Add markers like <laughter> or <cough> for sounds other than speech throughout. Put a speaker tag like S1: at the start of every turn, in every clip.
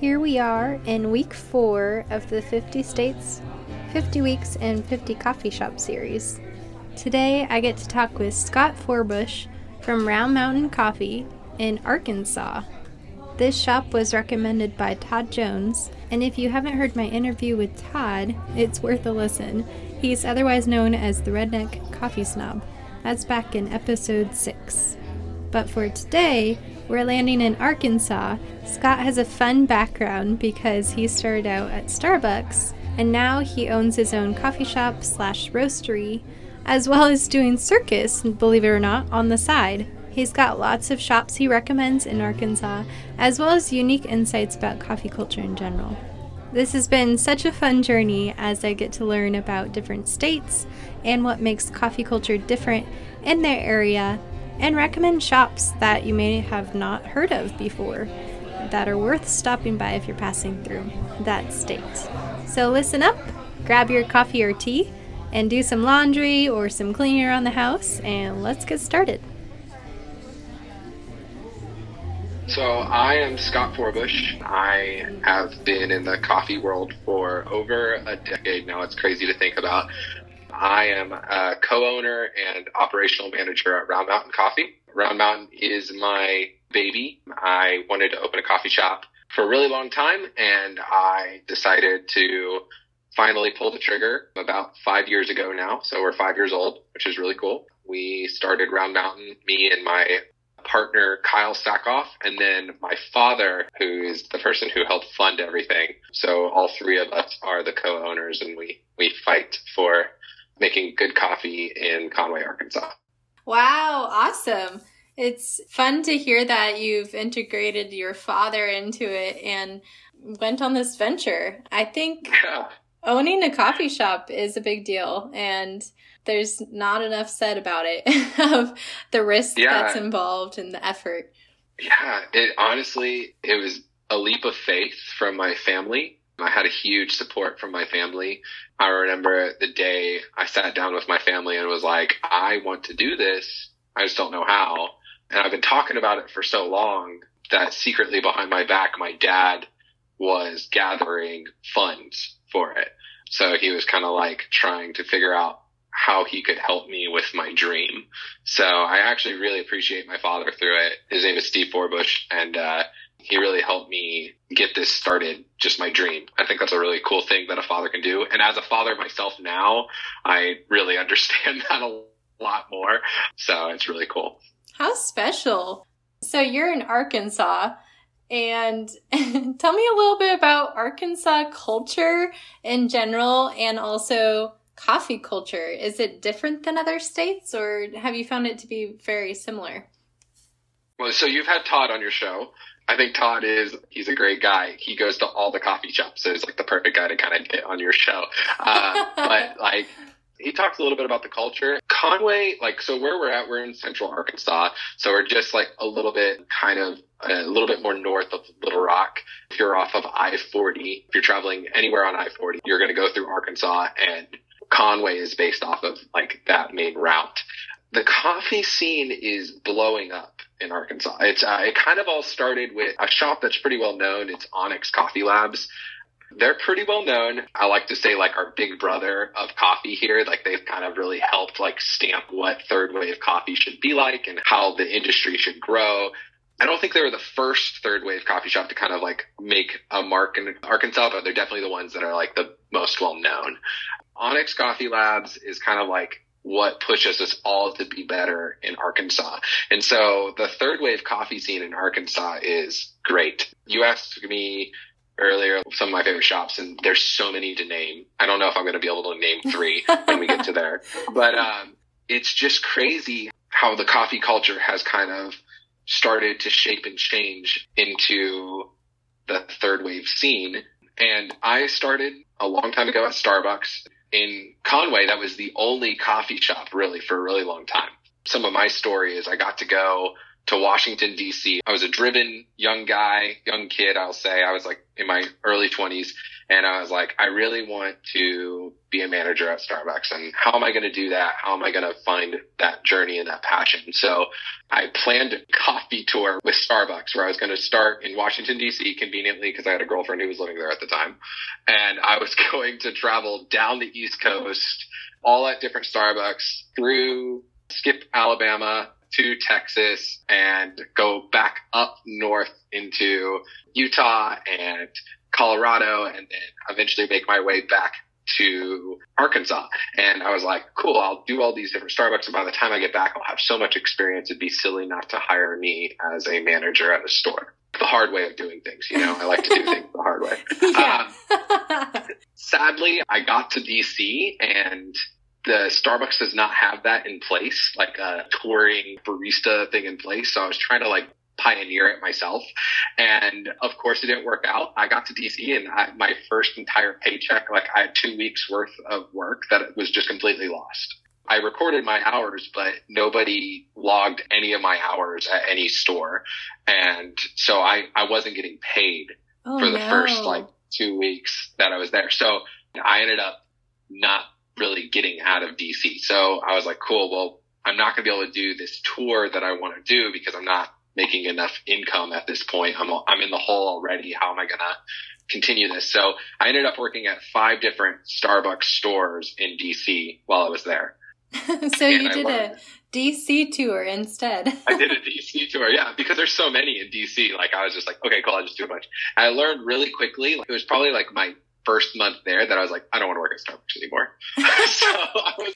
S1: Here we are in week four of the 50 States, 50 Weeks, and 50 Coffee Shop series. Today I get to talk with Scott Forbush from Round Mountain Coffee in Arkansas. This shop was recommended by Todd Jones, and if you haven't heard my interview with Todd, it's worth a listen. He's otherwise known as the Redneck Coffee Snob. That's back in episode 6. But for today, we're landing in Arkansas. Scott has a fun background because he started out at Starbucks and now he owns his own coffee shop slash roastery, as well as doing circus, believe it or not, on the side. He's got lots of shops he recommends in Arkansas, as well as unique insights about coffee culture in general. This has been such a fun journey as I get to learn about different states and what makes coffee culture different in their area and recommend shops that you may have not heard of before that are worth stopping by if you're passing through that state. So listen up, grab your coffee or tea, and do some laundry or some cleaning around the house, and let's get started.
S2: So I am Scott Forbush. I have been in the coffee world for over a decade now. It's crazy to think about. I am a co-owner and operational manager at Round Mountain Coffee. Round Mountain is my baby. I wanted to open a coffee shop for a really long time and I decided to finally pull the trigger about five years ago now. So we're five years old, which is really cool. We started Round Mountain, me and my partner Kyle Sackoff, and then my father, who is the person who helped fund everything. So all three of us are the co-owners, and we we fight for making good coffee in Conway, Arkansas.
S1: Wow, awesome! It's fun to hear that you've integrated your father into it and went on this venture. I think <laughs>
S2: Yeah.
S1: owning a coffee shop is a big deal, and there's not enough said about it <laughs> of the risk
S2: Yeah.
S1: that's involved and the effort.
S2: Yeah, it honestly, it was a leap of faith from my family. I had a huge support from my family. I remember the day I sat down with my family and was like, I want to do this. I just don't know how. And I've been talking about it for so long that secretly behind my back, my dad was gathering funds for it. So he was kind of like trying to figure out how he could help me with my dream. So I actually really appreciate my father through it. His name is Steve Forbush and, uh, he really helped me get this started, just my dream. I think that's a really cool thing that a father can do. And as a father myself now, I really <laughs> understand that a lot more. So it's really cool.
S1: How special. So you're in Arkansas. And <laughs> tell me a little bit about Arkansas culture in general and also coffee culture. Is it different than other states or have you found it to be very similar?
S2: Well, so you've had Todd on your show. I think Todd is, he's a great guy. He goes to all the coffee shops. So he's like the perfect guy to kind of get on your show. Uh, <laughs> but like, he talks a little bit about the culture. Conway, like, so where we're at, we're in central Arkansas. So we're just like a little bit kind of a little bit more north of Little Rock. If you're off of I-40, if you're traveling anywhere on I-40, you're going to go through Arkansas and Conway is based off of like that main route. The coffee scene is blowing up in Arkansas. It's, uh, it kind of all started with a shop that's pretty well known. It's Onyx Coffee Labs. They're pretty well known. I like to say like our big brother of coffee here. Like they've kind of really helped like stamp what third wave coffee should be like and how the industry should grow. I don't think they were the first third wave coffee shop to kind of like make a mark in Arkansas, but they're definitely the ones that are like the most well known. Onyx Coffee Labs is kind of like what pushes us all to be better in Arkansas. And so the third wave coffee scene in Arkansas is great. You asked me earlier some of my favorite shops and there's so many to name. I don't know if I'm going to be able to name three when we get to there, <laughs> but, um, it's just crazy how the coffee culture has kind of started to shape and change into the third wave scene. And I started a long time ago at Starbucks in Conway. That was the only coffee shop really for a really long time. Some of my story is I got to go to Washington DC. I was a driven young guy, young kid, I'll say. I was like in my early twenties And I was like, I really want to be a manager at Starbucks. And how am I going to do that? How am I going to find that journey and that passion? So I planned a coffee tour with Starbucks where I was going to start in Washington, D.C. conveniently because I had a girlfriend who was living there at the time. And I was <laughs> going to travel down the East Coast, all at different Starbucks through skip Alabama to Texas and go back up north into Utah and Colorado and then eventually make my way back to Arkansas. And I was like, cool, I'll do all these different Starbucks. And by the time I get back, I'll have so much experience. It'd be silly not to hire me as a manager at a store. The hard way of doing things, you know, I like to do <laughs> things the hard way. Yeah. Um, sadly, I got to DC and the Starbucks does not have that in place, like a touring barista thing in place. So I was trying to like pioneer it myself. And of course it didn't work out. I got to DC and I, my first entire paycheck, like I had two weeks worth of work that was just completely lost. I recorded my hours, but nobody logged any of my hours at any store. And so I, I wasn't getting paid oh, for the no. first like two weeks that I was there. So I ended up not really getting out of DC. So I was like, cool. Well, I'm not going to be able to do this tour that I want to do because I'm not making enough income at this point. I'm, I'm in the hole already. How am I going to continue this? So I ended up working at five different Starbucks stores in DC while I was there. <laughs>
S1: so and you did a DC tour instead.
S2: I did a <laughs> DC tour, yeah, because there's so many in DC. Like I was just like, okay, cool, I'll just do a bunch. I learned really quickly. Like, it was probably like my first month there that I was like, I don't want to work at Starbucks anymore. <laughs> so was,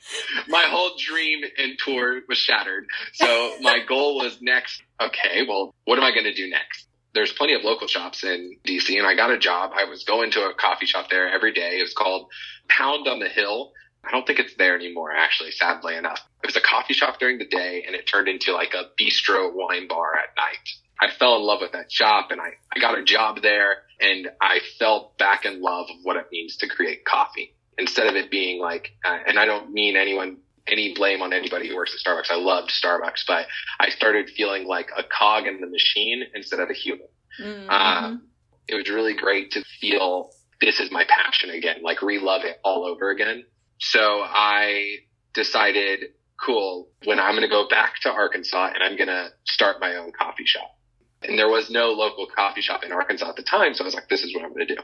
S2: my whole dream and tour was shattered. So my goal was next, okay, well, what am I going to do next? There's plenty of local shops in DC and I got a job. I was going to a coffee shop there every day. It was called Pound on the Hill. I don't think it's there anymore, actually, sadly enough. It was a coffee shop during the day and it turned into like a bistro wine bar at night. I fell in love with that shop and I, I got a job there and I fell back in love of what it means to create coffee instead of it being like, uh, and I don't mean anyone, any blame on anybody who works at Starbucks. I loved Starbucks, but I started feeling like a cog in the machine instead of a human. Mm-hmm. Um, it was really great to feel this is my passion again, like relove it all over again. So I decided, cool, when I'm going to go back to Arkansas and I'm going to start my own coffee shop. And there was no local coffee shop in Arkansas at the time. So I was like, this is what I'm going to do.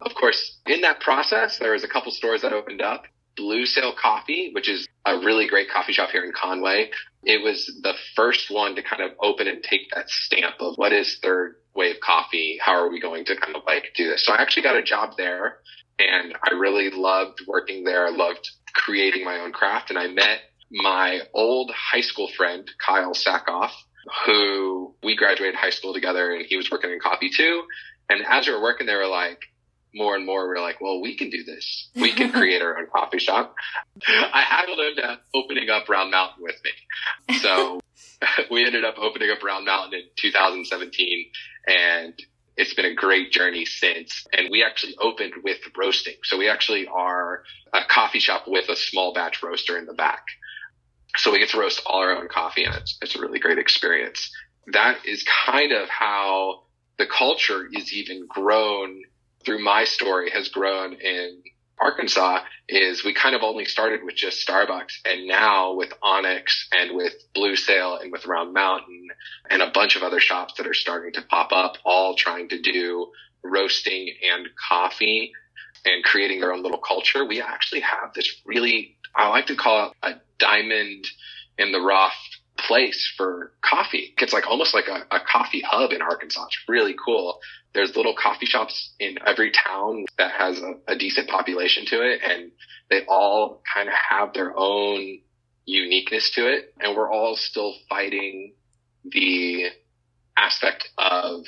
S2: Of course, in that process, there was a couple stores that opened up. Blue Sail Coffee, which is a really great coffee shop here in Conway. It was the first one to kind of open and take that stamp of what is third wave coffee? How are we going to kind of like do this? So I actually got a job there and I really loved working there. I loved creating my own craft and I met my old high school friend, Kyle Sackhoff, who we graduated high school together and he was working in coffee too. And as we were working there, we're like, more and more, we are like, well, we can do this. We can <laughs> create our own coffee shop. I haggled him to opening up Round Mountain with me. So <laughs> we ended up opening up Round Mountain in 2017 and it's been a great journey since. And we actually opened with roasting. So we actually are a coffee shop with a small batch roaster in the back. So we get to roast all our own coffee and it's, it's a really great experience. That is kind of how the culture is even grown through my story has grown in Arkansas is we kind of only started with just Starbucks and now with Onyx and with Blue Sail and with Round Mountain and a bunch of other shops that are starting to pop up, all trying to do roasting and coffee and creating their own little culture. We actually have this really, I like to call it a diamond in the rough place for coffee. It's like almost like a, a, coffee hub in Arkansas. It's really cool. There's little coffee shops in every town that has a, a decent population to it and they all kind of have their own uniqueness to it. And we're all still fighting the aspect of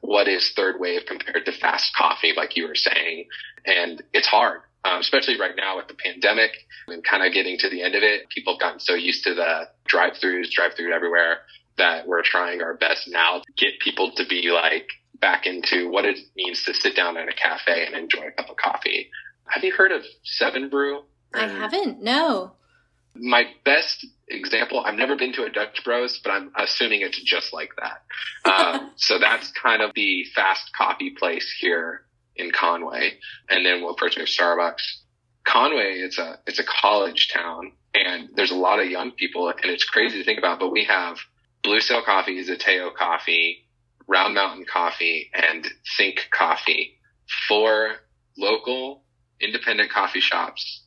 S2: what is third wave compared to fast coffee, like you were saying. And it's hard um, especially right now with the pandemic and kind of getting to the end of it. People have gotten so used to the drive-throughs, drive-through everywhere that we're trying our best now to get people to be like back into what it means to sit down in a cafe and enjoy a cup of coffee. Have you heard of Seven Brew?
S1: I haven't. No.
S2: My best example, I've never been to a Dutch Bros, but I'm assuming it's just like that. Um, <laughs> so that's kind of the fast coffee place here in Conway, and then we'll course we Starbucks. Conway, it's a it's a college town, and there's a lot of young people, and it's crazy to think about. But we have Blue Sail Coffee, Zateo Coffee, Round Mountain Coffee, and Think Coffee, four local independent coffee shops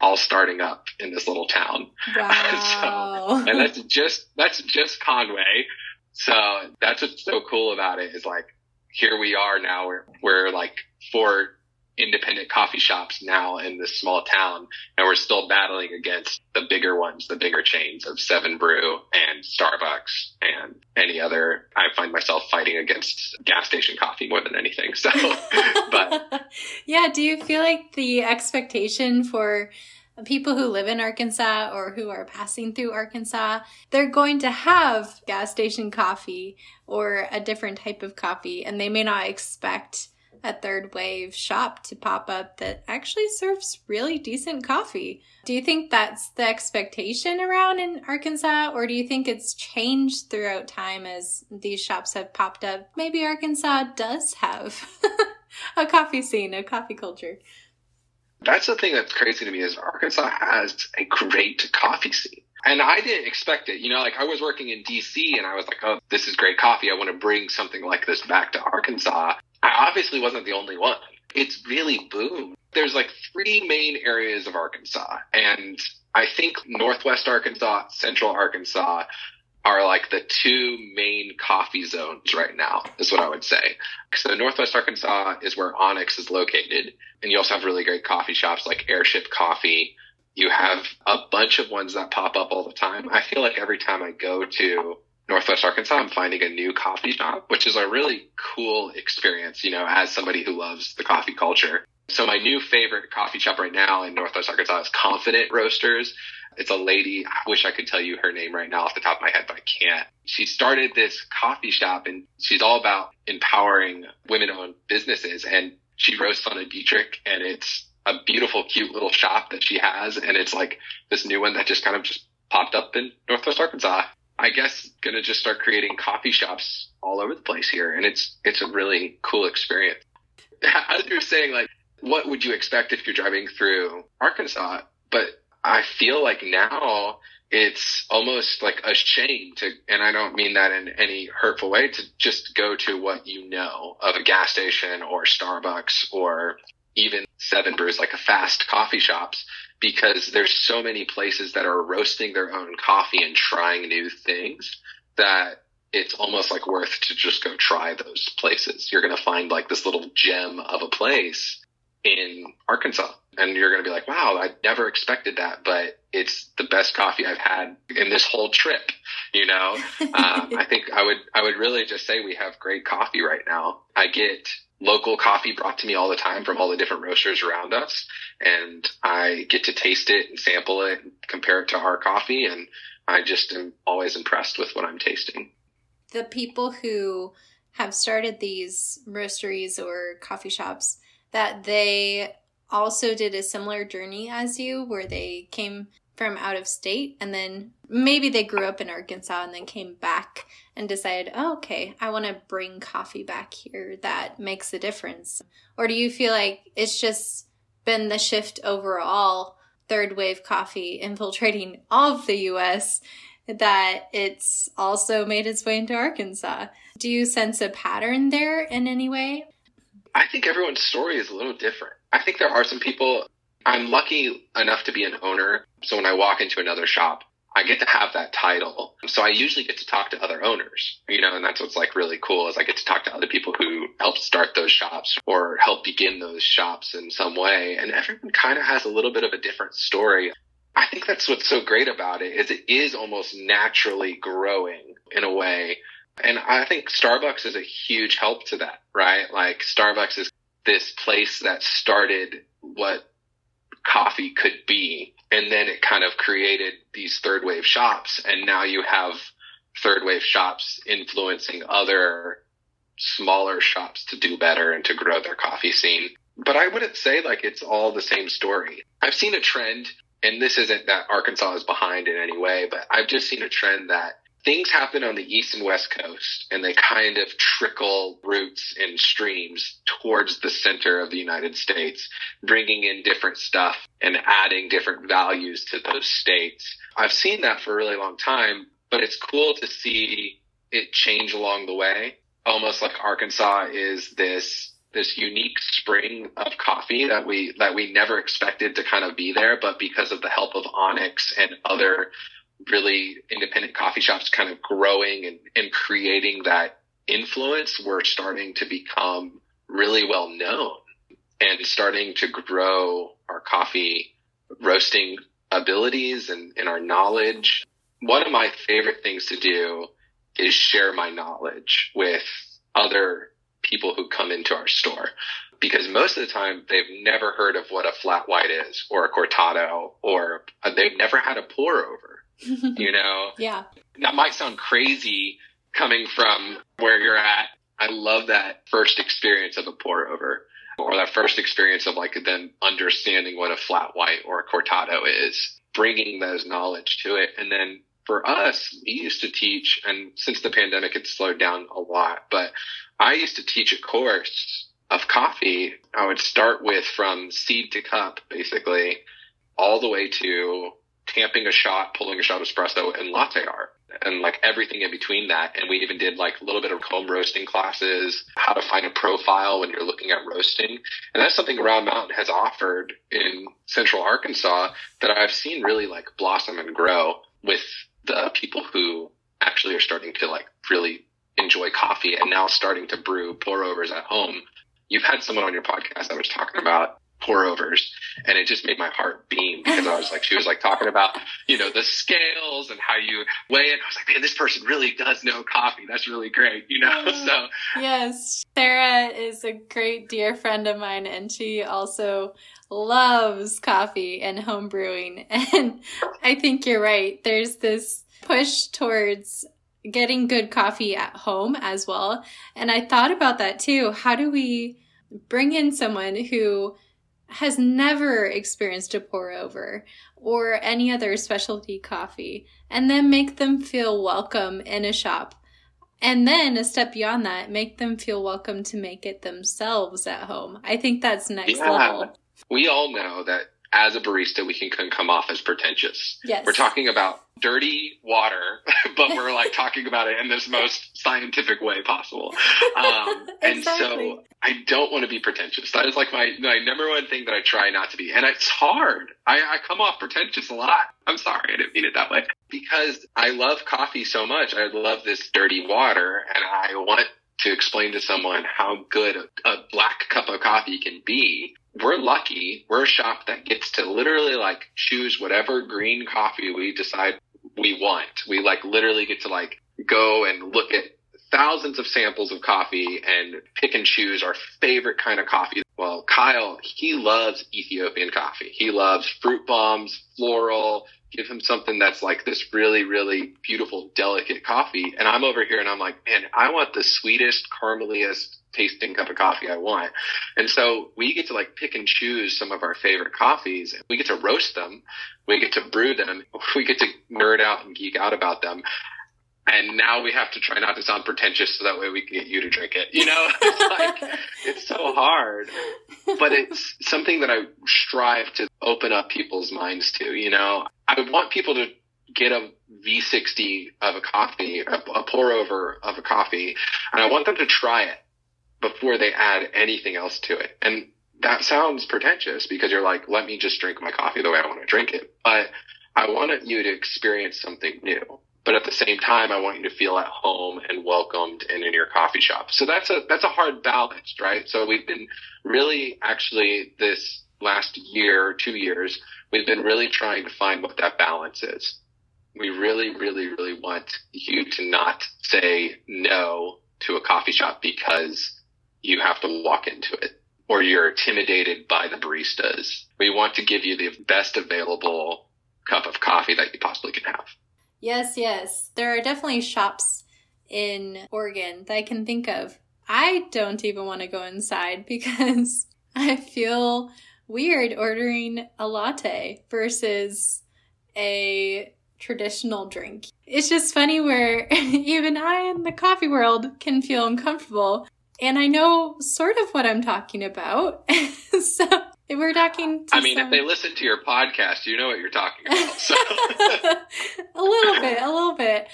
S2: all starting up in this little town. <laughs>
S1: Wow.
S2: so, and that's just that's just Conway. So that's what's so cool about it is like here we are now we're we're like four independent coffee shops now in this small town and we're still battling against the bigger ones, the bigger chains of Seven Brew and Starbucks and any other. I find myself fighting against gas station coffee more than anything. So, <laughs> but <laughs>
S1: yeah, do you feel like the expectation for people who live in Arkansas or who are passing through Arkansas, they're going to have gas station coffee or a different type of coffee, and they may not expect a third wave shop to pop up that actually serves really decent coffee. Do you think that's the expectation around in Arkansas, or do you think it's changed throughout time as these shops have popped up? Maybe Arkansas does have <laughs> a coffee scene, a coffee culture.
S2: That's the thing that's crazy to me is Arkansas has a great coffee scene. And I didn't expect it. You know, like I was working in DC and I was like, oh, this is great coffee. I want to bring something like this back to Arkansas. I obviously wasn't the only one. It's really boomed. There's like three main areas of Arkansas. And I think Northwest Arkansas, Central Arkansas are like the two main coffee zones right now, is what I would say. So Northwest Arkansas is where Onyx is located. And you also have really great coffee shops like Airship Coffee. You have a bunch of ones that pop up all the time. I feel like every time I go to Northwest Arkansas, I'm finding a new coffee shop, which is a really cool experience, you know, as somebody who loves the coffee culture. So my new favorite coffee shop right now in Northwest Arkansas is Confident Roasters. It's a lady. I wish I could tell you her name right now off the top of my head, but I can't. She started this coffee shop and she's all about empowering women owned businesses and she roasts on a Diedrich and it's a beautiful, cute little shop that she has. And it's like this new one that just kind of just popped up in Northwest Arkansas. I guess gonna just start creating coffee shops all over the place here. And it's, it's a really cool experience. <laughs> As you're saying, like, what would you expect if you're driving through Arkansas? But I feel like now it's almost like a shame to, and I don't mean that in any hurtful way, to just go to what you know of a gas station or Starbucks or even Seven Brews, like a fast coffee shops, because there's so many places that are roasting their own coffee and trying new things that it's almost like worth to just go try those places. You're going to find like this little gem of a place in Arkansas. And you're going to be like, wow, I never expected that, but it's the best coffee I've had in this whole trip. You know, <laughs> um, I think I would, I would really just say we have great coffee right now. I get local coffee brought to me all the time from all the different roasters around us. And I get to taste it and sample it and compare it to our coffee. And I just am always impressed with what I'm tasting.
S1: The people who have started these roasteries or coffee shops, that they also did a similar journey as you, where they came from out of state and then maybe they grew up in Arkansas and then came back and decided, oh, okay, I want to bring coffee back here that makes a difference? Or do you feel like it's just been the shift overall, third wave coffee infiltrating all of the US, that it's also made its way into Arkansas? Do you sense a pattern there in any way?
S2: I think everyone's story is a little different. I think there are some people. I'm lucky enough to be an owner. So when I walk into another shop, I get to have that title. So I usually get to talk to other owners, you know, and that's what's like really cool is I get to talk to other people who helped start those shops or help begin those shops in some way. And everyone kind of has a little bit of a different story. I think that's what's so great about it is it is almost naturally growing in a way. And I think Starbucks is a huge help to that, right? Like Starbucks is this place that started what coffee could be. And then it kind of created these third wave shops. And now you have third wave shops influencing other smaller shops to do better and to grow their coffee scene. But I wouldn't say like it's all the same story. I've seen a trend, and this isn't that Arkansas is behind in any way, but I've just seen a trend that things happen on the east and west coast and they kind of trickle roots and streams towards the center of the United States, bringing in different stuff and adding different values to those states. I've seen that for a really long time, but it's cool to see it change along the way. Almost like Arkansas is this this unique spring of coffee that we that we never expected to kind of be there, but because of the help of Onyx and other really independent coffee shops kind of growing and, and creating that influence, we're starting to become really well known and starting to grow our coffee roasting abilities and, and our knowledge. One of my favorite things to do is share my knowledge with other people who come into our store because most of the time they've never heard of what a flat white is or a cortado or they've never had a pour over <laughs> you know?
S1: Yeah.
S2: That might sound crazy coming from where you're at. I love that first experience of a pour over or that first experience of like them understanding what a flat white or a cortado is, bringing those knowledge to it. And then for us, we used to teach, and since the pandemic, it's slowed down a lot, but I used to teach a course of coffee. I would start with from seed to cup, basically, all the way to tamping a shot, pulling a shot espresso, and latte art. And like everything in between that. And we even did like a little bit of home roasting classes, how to find a profile when you're looking at roasting. And that's something Round Mountain has offered in central Arkansas that I've seen really like blossom and grow with the people who actually are starting to like really enjoy coffee and now starting to brew pour overs at home. You've had someone on your podcast that was talking about pour overs and it just made my heart beam because I was like, she was like talking about, you know, the scales and how you weigh it. I was like, man, this person really does know coffee. That's really great, you know? So,
S1: yes, Sarah is a great dear friend of mine and she also loves coffee and home brewing. <laughs> And I think you're right. There's this push towards getting good coffee at home as well. And I thought about that too. How do we bring in someone who has never experienced a pour over or any other specialty coffee and then make them feel welcome in a shop. And then a step beyond that, make them feel welcome to make it themselves at home. I think that's next yeah. level.
S2: We all know that as a barista, we can, can come off as pretentious.
S1: Yes.
S2: We're talking about dirty water, <laughs> but we're like talking about it in this most scientific way possible. Um, <laughs> and so I don't want to be pretentious. That is like my, my number one thing that I try not to be. And it's hard. I, I come off pretentious a lot. I'm sorry. I didn't mean it that way because I love coffee so much. I love this dirty water and I want to explain to someone how good a, a black cup of coffee can be we're lucky. We're a shop that gets to literally like choose whatever green coffee we decide we want. We like literally get to like go and look at thousands of samples of coffee and pick and choose our favorite kind of coffee. Well, Kyle, he loves Ethiopian coffee. He loves fruit bombs, floral, give him something that's like this really, really beautiful, delicate coffee. And I'm over here and I'm like, man, I want the sweetest, carameliest tasting cup of coffee I want. And so we get to like pick and choose some of our favorite coffees. We get to roast them. We get to brew them. <laughs> We get to nerd out and geek out about them. And now we have to try not to sound pretentious so that way we can get you to drink it. You know, <laughs> it's like, it's so hard, but it's something that I strive to open up people's minds to, you know, I want people to get a V60 of a coffee, a, a pour over of a coffee, and I want them to try it before they add anything else to it. And that sounds pretentious because you're like, let me just drink my coffee the way I want to drink it. But I want you to experience something new. But at the same time, I want you to feel at home and welcomed and in your coffee shop. So that's a, that's a hard balance, right? So we've been really actually this last year, two years, we've been really trying to find what that balance is. We really, really, really want you to not say no to a coffee shop because you have to walk into it or you're intimidated by the baristas. We want to give you the best available cup of coffee that you possibly can have.
S1: Yes, yes. There are definitely shops in Oregon that I can think of. I don't even want to go inside <laughs> because I feel weird ordering a latte versus a traditional drink. It's just funny where <laughs> even I in the coffee world can feel uncomfortable. And I know sort of what I'm talking about. <laughs> so we're talking
S2: I mean, some... if they listen to your podcast, you know what you're talking about. <laughs> So.
S1: a little bit, a little bit.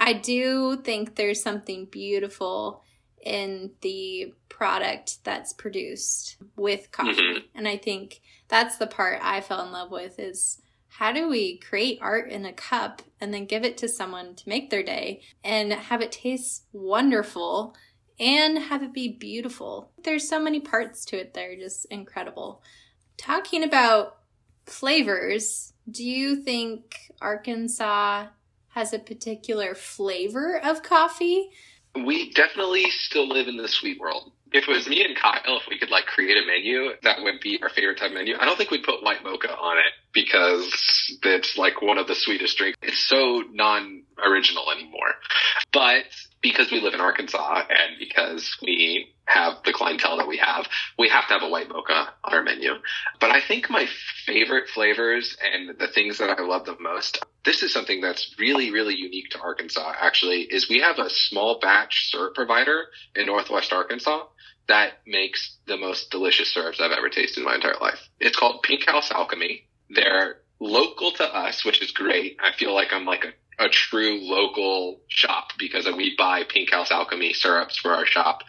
S1: I do think there's something beautiful in the product that's produced with coffee. Mm-hmm. And I think that's the part I fell in love with is how do we create art in a cup and then give it to someone to make their day and have it taste wonderful and have it be beautiful? There's so many parts to it that are just incredible. Talking about flavors, do you think Arkansas has a particular flavor of coffee?
S2: We definitely still live in the sweet world if it was me and Kyle, if we could like create a menu that would be our favorite type menu, I don't think we'd put white mocha on it because it's like one of the sweetest drinks. It's so non-original anymore. But because we live in Arkansas and because we have the clientele that we have, we have to have a white mocha on our menu. But I think my favorite flavors and the things that I love the most, this is something that's really, really unique to Arkansas actually, is we have a small batch syrup provider in Northwest Arkansas that makes the most delicious syrups I've ever tasted in my entire life. It's called Pink House Alchemy. They're local to us, which is great. I feel like I'm like a, a true local shop because we buy Pink House Alchemy syrups for our shop.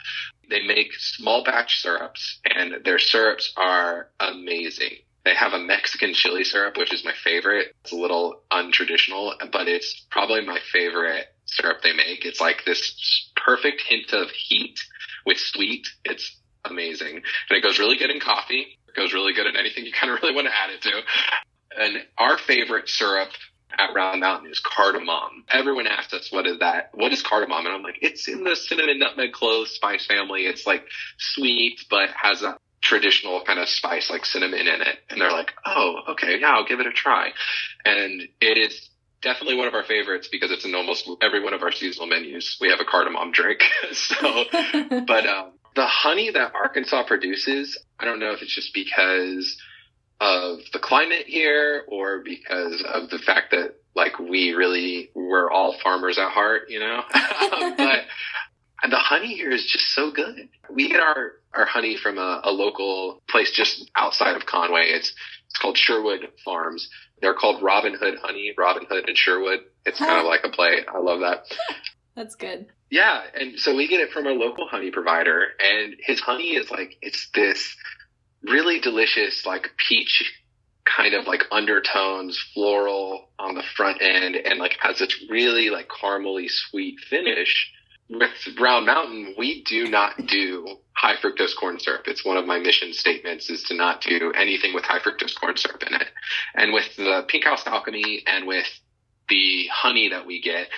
S2: They make small batch syrups and their syrups are amazing. They have a Mexican chili syrup, which is my favorite. It's a little untraditional, but it's probably my favorite syrup they make. It's like this perfect hint of heat with sweet. It's amazing. And it goes really good in coffee. It goes really good in anything you kind of really want to add it to. And our favorite syrup at Round Mountain is cardamom. Everyone asks us, what is that? What is cardamom? And I'm like, it's in the cinnamon, nutmeg, clove spice family. It's like sweet, but has a traditional kind of spice like cinnamon in it. And they're like, oh, okay, yeah, I'll give it a try. And it is definitely one of our favorites because it's in almost every one of our seasonal menus. We have a cardamom drink. <laughs> so, <laughs> but um, the honey that Arkansas produces, I don't know if it's just because of the climate here or because of the fact that like we really we're all farmers at heart, you know. <laughs> Um, but the honey here is just so good. We get our our honey from a, a local place just outside of Conway. It's it's called Sherwood Farms they're called Robin Hood Honey, Robin Hood and Sherwood. It's kind of like a play. I love that. <laughs>
S1: That's good.
S2: Yeah, and so we get it from a local honey provider, and his honey is like it's this really delicious, like peach kind of like undertones, floral on the front end, and like has this really like caramely sweet finish with Round Mountain, we do not do high fructose corn syrup. It's one of my mission statements is to not do anything with high fructose corn syrup in it. And with the Pink House Alchemy and with the honey that we get,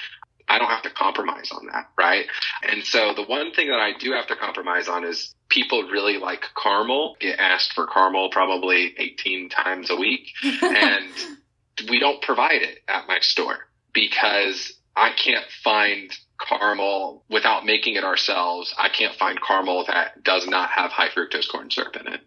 S2: I don't have to compromise on that, right? And so the one thing that I do have to compromise on is people really like caramel, get asked for caramel probably 18 times a week. and <laughs> we don't provide it at my store because I can't find caramel without making it ourselves. I can't find caramel that does not have high fructose corn syrup in it.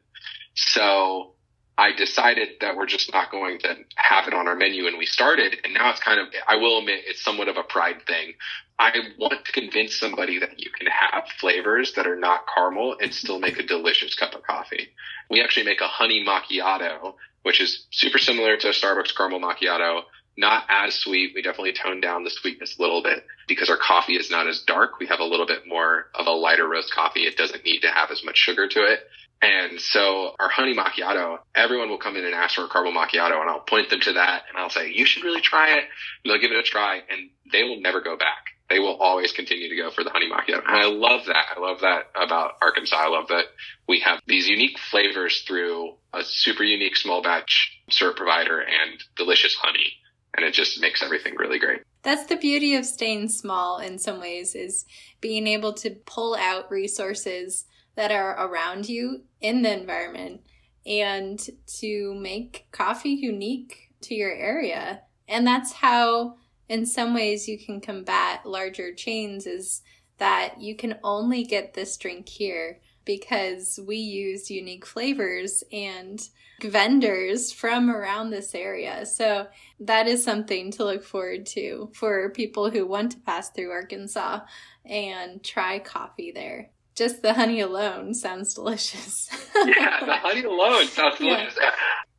S2: So I decided that we're just not going to have it on our menu and we started and now it's kind of, I will admit it's somewhat of a pride thing. I want to convince somebody that you can have flavors that are not caramel and still make a delicious cup of coffee. We actually make a honey macchiato, which is super similar to a Starbucks caramel macchiato, not as sweet. We definitely tone down the sweetness a little bit because our coffee is not as dark. We have a little bit more of a lighter roast coffee. It doesn't need to have as much sugar to it. And so our honey macchiato, everyone will come in and ask for a caramel macchiato and I'll point them to that and I'll say, you should really try it. And they'll give it a try and they will never go back. They will always continue to go for the honey macchiato. And I love that. I love that about Arkansas. I love that we have these unique flavors through a super unique small batch syrup provider and delicious honey and it just makes everything really great.
S1: That's the beauty of staying small in some ways is being able to pull out resources that are around you in the environment and to make coffee unique to your area. And that's how in some ways you can combat larger chains is that you can only get this drink here because we use unique flavors and vendors from around this area. So that is something to look forward to for people who want to pass through Arkansas and try coffee there. Just the honey alone sounds delicious. <laughs>
S2: yeah, the honey alone sounds delicious. Yeah.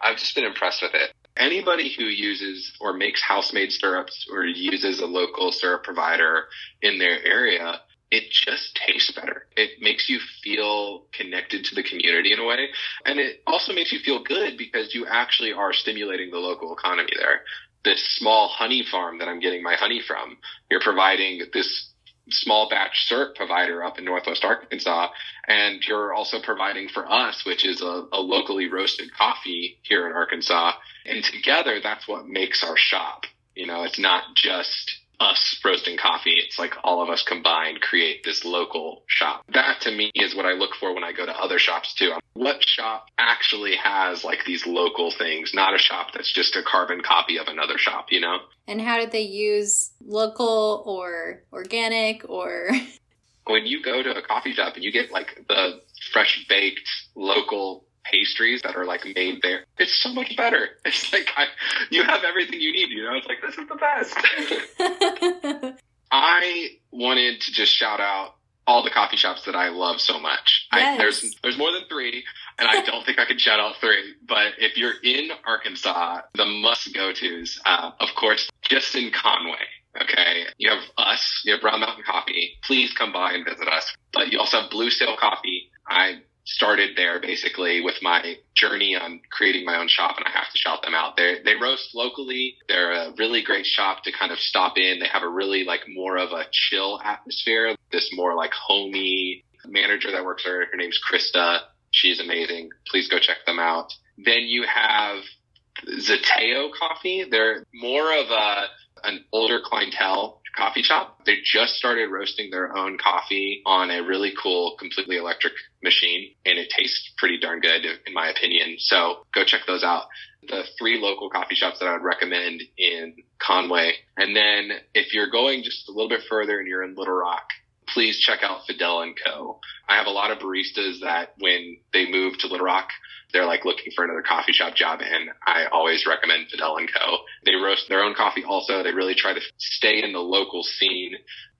S2: I've just been impressed with it. Anybody who uses or makes house made syrups or uses a local syrup provider in their area it just tastes better. It makes you feel connected to the community in a way. And it also makes you feel good because you actually are stimulating the local economy there. This small honey farm that I'm getting my honey from, you're providing this small batch syrup provider up in Northwest Arkansas. And you're also providing for us, which is a, a locally roasted coffee here in Arkansas. And together, that's what makes our shop. You know, it's not just us roasting coffee. It's like all of us combined create this local shop. That to me is what I look for when I go to other shops too. Um, what shop actually has like these local things, not a shop that's just a carbon copy of another shop, you know?
S1: And how did they use local or organic or <laughs>
S2: when you go to a coffee shop and you get like the fresh baked local pastries that are like made there. It's so much better. <laughs> It's like I, you have everything you need. You know, it's like this is the best. <laughs> I wanted to just shout out all the coffee shops that I love so much. Yes. I, there's there's more than three, and I don't think I could shout out three. But if you're in Arkansas, the must go tos, uh, of course, just in Conway. Okay, you have us, you have Round Mountain Coffee. Please come by and visit us. But you also have Blue Sail Coffee. I started there basically with my journey on creating my own shop and I have to shout them out. They they roast locally. They're a really great shop to kind of stop in. They have a really like more of a chill atmosphere. This more like homey manager that works there. Her name's Krista. She's amazing. Please go check them out. Then you have Zateo Coffee. They're more of a an older clientele coffee shop. They just started roasting their own coffee on a really cool, completely electric machine, and it tastes pretty darn good, in my opinion. So go check those out. The three local coffee shops that I would recommend in Conway. And then if you're going just a little bit further and you're in Little Rock, please check out Fidel and Co. I have a lot of baristas that when they move to Little Rock, they're like looking for another coffee shop job and I always recommend Fidel and Co. They roast their own coffee also. They really try to stay in the local scene.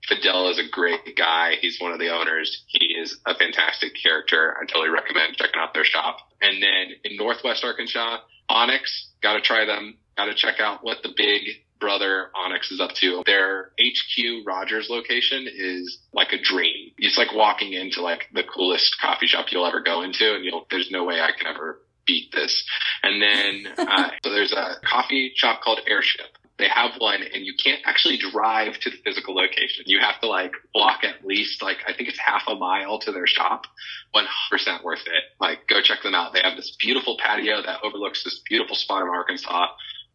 S2: Fidel is a great guy. He's one of the owners. He is a fantastic character. I totally recommend checking out their shop. And then in Northwest Arkansas, Onyx, gotta try them. Gotta check out what the big brother Onyx is up to. Their HQ Rogers location is like a dream. It's like walking into like the coolest coffee shop you'll ever go into and you'll, there's no way I can ever beat this. And then, <laughs> uh, so there's a coffee shop called Airship. They have one and you can't actually drive to the physical location. You have to like walk at least like, I think it's half a mile to their shop. 100% worth it. Like go check them out. They have this beautiful patio that overlooks this beautiful spot of Arkansas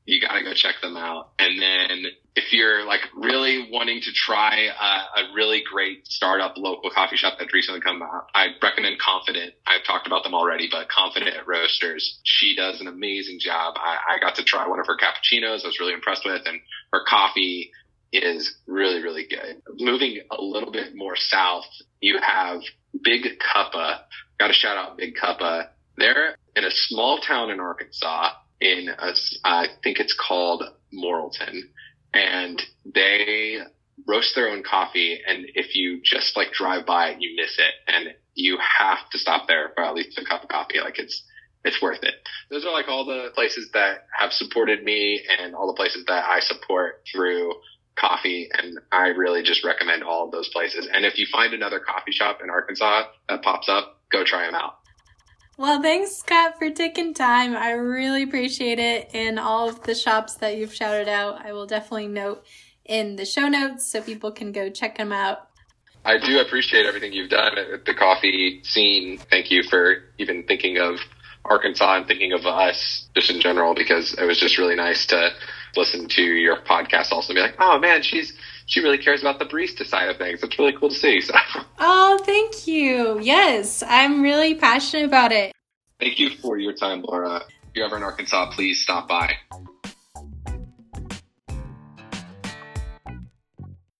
S2: you got to go check them out. And then if you're like really wanting to try a, a, really great startup local coffee shop that's recently come out, I recommend Confident. I've talked about them already, but Confident Roasters. She does an amazing job. I, I got to try one of her cappuccinos. I was really impressed with, and her coffee is really, really good. Moving a little bit more south, you have Big Cuppa. Got to shout out Big Cuppa. They're in a small town in Arkansas in a, I think it's called Morrilton, and they roast their own coffee. And if you just like drive by it, you miss it, and you have to stop there for at least a cup of coffee. Like it's it's worth it. Those are like all the places that have supported me and all the places that I support through coffee. And I really just recommend all of those places. And if you find another coffee shop in Arkansas that pops up, go try them out.
S1: Well, thanks, Scott, for taking time. I really appreciate it. And all of the shops that you've shouted out, I will definitely note in the show notes so people can go check them out.
S2: I do appreciate everything you've done at the coffee scene. Thank you for even thinking of Arkansas and thinking of us just in general because it was just really nice to listen to your podcast also and be like, oh man, she's she really cares about the barista side of things. It's really cool to see. So. <laughs>
S1: Oh, thank you. Yes, I'm really passionate about it.
S2: Thank you for your time, Laura. If you're ever in Arkansas, please stop by.